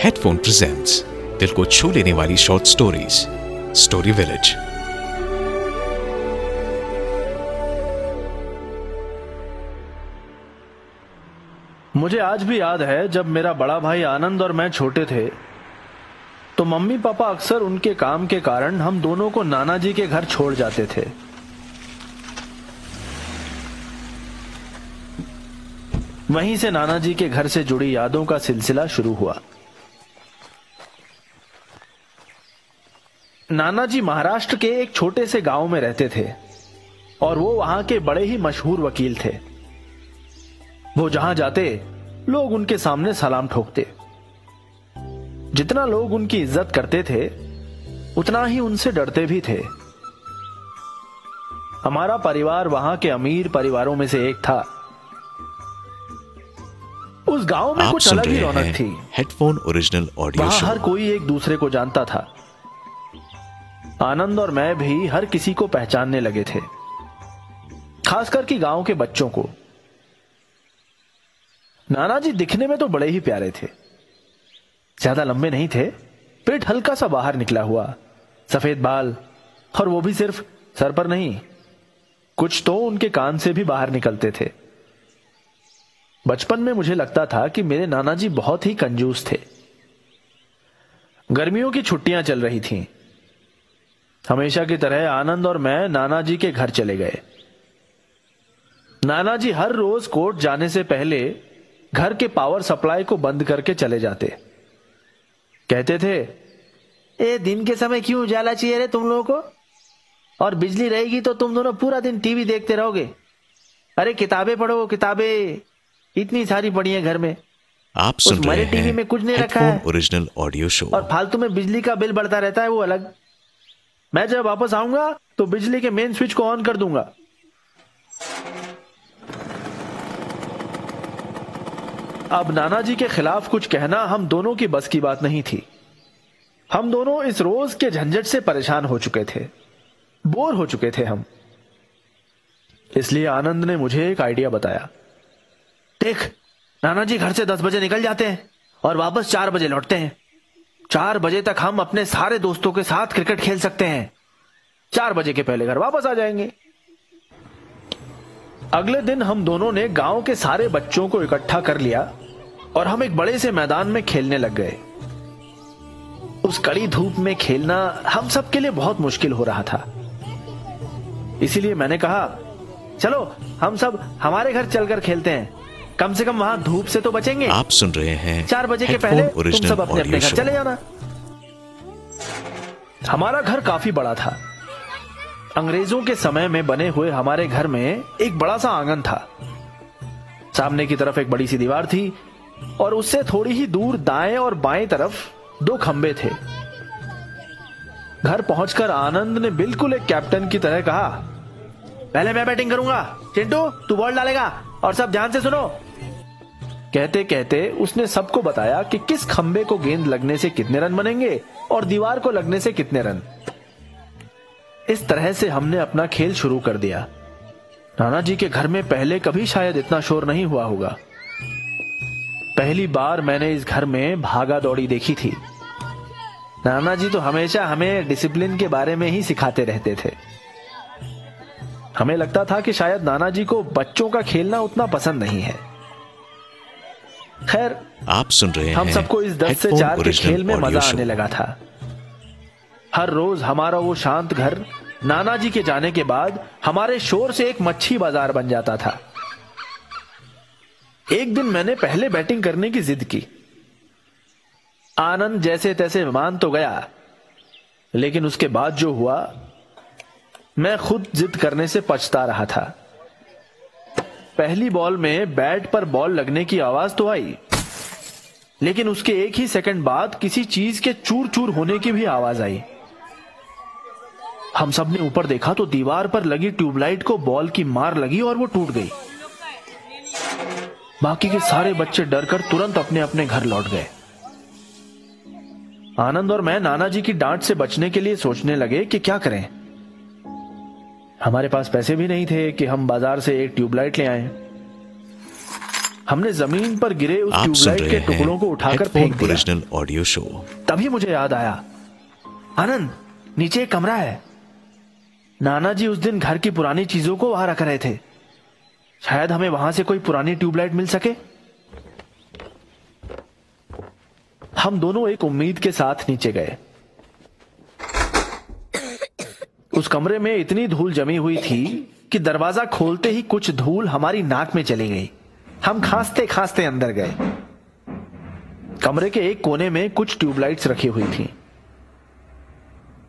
Headphone presents दिल को छू लेने वाली शॉर्ट स्टोरीज स्टोरी विलेज मुझे आज भी याद है जब मेरा बड़ा भाई आनंद और मैं छोटे थे। तो मम्मी पापा अक्सर उनके काम के कारण हम दोनों को नाना जी के घर छोड़ जाते थे। वहीं से नाना जी के घर से जुड़ी यादों का सिलसिला शुरू हुआ। नाना जी महाराष्ट्र के एक छोटे से गाँव में रहते थे और वो वहाँ के बड़े ही मशहूर वकील थे। वो जहाँ जाते लोग उनके सामने सलाम ठोकते। जितना लोग उनकी इज़्ज़त करते थे उतना ही उनसे डरते भी थे। हमारा परिवार वहाँ के अमीर परिवारों में से एक था। उस गाँव में कुछ अलग ही रौनक थी। हेडफोन ओरिजिनल ऑडियो हर कोई एक दूसरे को जानता था। आनंद और मैं भी हर किसी को पहचानने लगे थे, खासकर कि गाँव के बच्चों को। नाना जी दिखने में तो बड़े ही प्यारे थे। ज़्यादा लंबे नहीं थे, पेट हल्का सा बाहर निकला हुआ, सफ़ेद बाल, और वो भी सिर्फ़ सर पर नहीं, कुछ तो उनके कान से भी बाहर निकलते थे। बचपन में मुझे लगता था कि मेरे नाना जी बहुत ही कंजूस थे। गर्मियों की छुट्टियाँ चल रही थीं। हमेशा की तरह आनंद और मैं नाना जी के घर चले गए। नाना जी हर रोज कोर्ट जाने से पहले घर के पावर सप्लाई को बंद करके चले जाते। कहते थे ए दिन के समय क्यों उजाला चाहिए रे तुम लोगों को? और बिजली रहेगी तो तुम दोनों पूरा दिन टीवी देखते रहोगे। अरे किताबें पढ़ो किताबें। इतनी सारी पड़ी है घर में। आप सुन रहे मरे टीवी में कुछ नहीं रखा है। Original audio show. और फालतू में बिजली का बिल बढ़ता रहता है वो अलग। मैं जब वापस आऊँगा तो बिजली के मेन स्विच को ऑन कर दूँगा। अब नाना जी के खिलाफ कुछ कहना हम दोनों की बस की बात नहीं थी। हम दोनों इस रोज के झंझट से परेशान हो चुके थे। बोर हो चुके थे हम। इसलिए आनंद ने मुझे एक आइडिया बताया। देख नाना जी घर से दस बजे निकल जाते हैं और वापस चार बजे लौटते हैं। चार बजे तक हम अपने सारे दोस्तों के साथ क्रिकेट खेल सकते हैं। चार बजे के पहले घर वापस आ जाएँगे। अगले दिन हम दोनों ने गाँव के सारे बच्चों को इकट्ठा कर लिया और हम एक बड़े से मैदान में खेलने लग गए। उस कड़ी धूप में खेलना हम सबके लिए बहुत मुश्किल हो रहा था। इसीलिए मैंने कहा, चलो, हम सब हमारे घर चलकर खेलते हैं। कम से कम वहाँ धूप से तो बचेंगे। आप सुन रहे हैं चार बजे के पहले तुम सब अपने अपने घर चले जाना। हमारा घर काफ़ी बड़ा था। अंग्रेज़ों के समय में बने हुए हमारे घर में एक बड़ा सा आँगन था। सामने की तरफ़ एक बड़ी सी दीवार थी और उससे थोड़ी ही दूर दाएँ और बाएँ तरफ़ दो खंबे थे। घर पहुंचकर आनंद ने बिल्कुल एक कैप्टन की तरह कहा पहले मैं बैटिंग करूँगा। चिंटू तू बॉल डालेगा और सब ध्यान से सुनो। कहते कहते उसने सबको बताया कि किस खंबे को गेंद लगने से कितने रन बनेंगे और दीवार को लगने से कितने रन। इस तरह से हमने अपना खेल शुरू कर दिया। नाना जी के घर में पहले कभी शायद इतना शोर नहीं हुआ होगा। पहली बार मैंने इस घर में भागा दौड़ी देखी थी। नाना जी तो हमेशा हमें डिसिप्लिन के बारे में ही सिखाते रहते थे। हमें लगता था कि शायद नाना जी को बच्चों का खेलना उतना पसंद नहीं है। खैर आप सुन रहे हैं हम सबको इस दस से चार के खेल में मज़ा आने लगा था। हर रोज हमारा वो शांत घर नाना जी के जाने के बाद हमारे शोर से एक मच्छी बाज़ार बन जाता था। एक दिन मैंने पहले बैटिंग करने की जिद की। आनंद जैसे तैसे मान तो गया लेकिन उसके बाद जो हुआ मैं खुद जिद करने से पछता रहा था। पहली बॉल में बैट पर बॉल लगने की आवाज़ तो आई, लेकिन उसके एक ही सेकंड बाद किसी चीज़ के चूर चूर होने की भी आवाज़ आई। हम सबने ऊपर देखा तो दीवार पर लगी ट्यूबलाइट को बॉल की मार लगी और वो टूट गई। बाकी के सारे बच्चे डरकर तुरंत अपने अपने घर लौट गए। आनंद और मैं नाना जी की डांट से बचने के लिए सोचने लगे कि क्या करें। हमारे पास पैसे भी नहीं थे कि हम बाज़ार से एक ट्यूबलाइट ले आए। हमने ज़मीन पर गिरे उस ट्यूबलाइट के टुकड़ों को उठाकर फेंक दिया। ऑडियो शो तभी मुझे याद आया। आनंद नीचे एक कमरा है। नाना जी उस दिन घर की पुरानी चीज़ों को वहाँ रख रहे थे। शायद हमें वहाँ से कोई पुरानी ट्यूबलाइट मिल सके। हम दोनों एक उम्मीद के साथ नीचे गए। उस कमरे में इतनी धूल जमी हुई थी कि दरवाज़ा खोलते ही कुछ धूल हमारी नाक में चली गई। हम खांसते खांसते अंदर गए। कमरे के एक कोने में कुछ ट्यूबलाइट्स रखी हुई थी।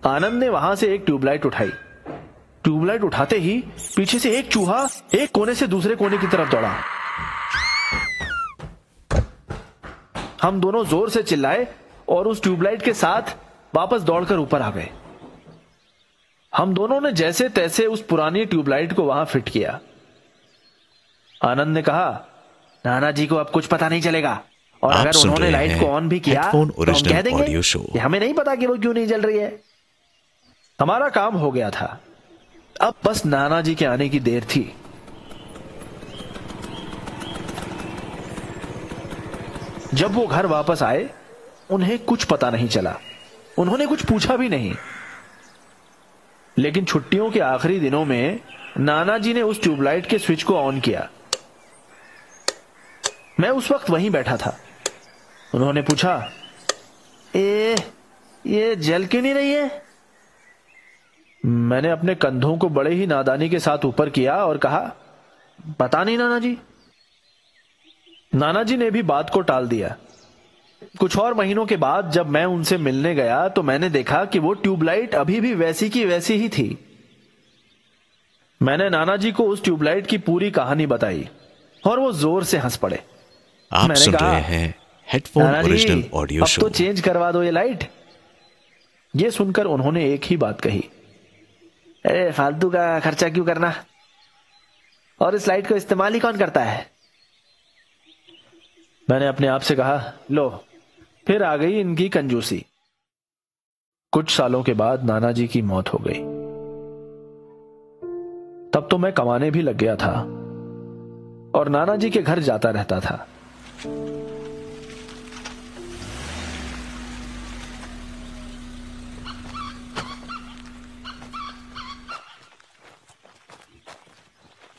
आनंद ने वहाँ से एक ट्यूबलाइट उठाई। ट्यूबलाइट उठाते ही पीछे से एक चूहा एक कोने से दूसरे कोने की तरफ़ दौड़ा। हम दोनों ज़ोर से चिल्लाए और उस ट्यूबलाइट के साथ वापस दौड़कर ऊपर आ गए। हम दोनों ने जैसे तैसे उस पुरानी ट्यूबलाइट को वहाँ फिट किया। आनंद ने कहा नाना जी को अब कुछ पता नहीं चलेगा। और अगर उन्होंने लाइट को ऑन भी किया तो हम कह देंगे कि हमें नहीं पता कि वो क्यों नहीं जल रही है। हमारा काम हो गया था। अब बस नाना जी के आने की देर थी। जब वो घर वापस आए उन्हें कुछ पता नहीं चला। उन्होंने कुछ पूछा भी नहीं। लेकिन छुट्टियों के आखिरी दिनों में नाना जी ने उस ट्यूबलाइट के स्विच को ऑन किया। मैं उस वक्त वहीं बैठा था। उन्होंने पूछा, ए, ये जल क्यों नहीं रही है? मैंने अपने कंधों को बड़े ही नादानी के साथ ऊपर किया और कहा, पता नहीं नाना जी नाना जी ने भी बात को टाल दिया। कुछ और महीनों के बाद जब मैं उनसे मिलने गया तो मैंने देखा कि वो ट्यूबलाइट अभी भी वैसी की वैसी ही थी। मैंने नाना जी को उस ट्यूबलाइट की पूरी कहानी बताई और वो ज़ोर से हंस पड़े। आप मैंने सुन कहा, रहे हैं हेडफोन ओरिजिनल ऑडियो अब शो तो चेंज करवा दो ये लाइट ये सुनकर उन्होंने एक ही बात कही अरे फालतू का खर्चा क्यों करना? और इस लाइट को इस्तेमाल ही कौन करता है? मैंने अपने आप से कहा लो फिर आ गई इनकी कंजूसी। कुछ सालों के बाद नाना जी की मौत हो गई। तब तो मैं कमाने भी लग गया था और नाना जी के घर जाता रहता था।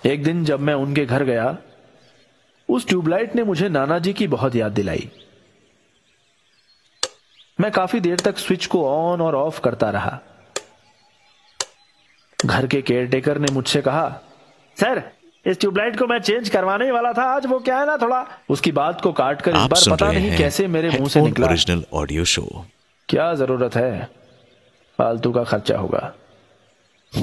एक दिन जब मैं उनके घर गया, उस ट्यूबलाइट ने मुझे नाना जी की बहुत याद दिलाई। मैं काफ़ी देर तक स्विच को ऑन और ऑफ़ करता रहा। घर के केयरटेकर ने मुझसे कहा सर इस ट्यूबलाइट को मैं चेंज करवाने ही वाला था आज वो क्या है ना थोड़ा? उसकी बात को काट कर इस बार पता नहीं कैसे मेरे मुँह से निकला। ओरिजिनल ऑडियो शो क्या ज़रूरत है? फालतू का खर्चा होगा।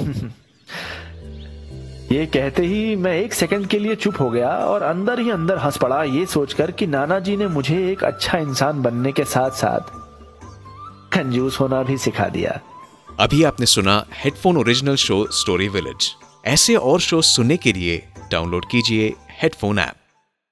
ये कहते ही मैं एक सेकंड के लिए चुप हो गया और अंदर ही अंदर हंस पड़ा ये सोचकर कि नाना जी ने मुझे एक अच्छा इंसान बनने के साथ साथ कंजूस होना भी सिखा दिया। अभी आपने सुना headphone original show story village ऐसे और शो सुनने के लिए डाउनलोड कीजिए हेडफोन ऐप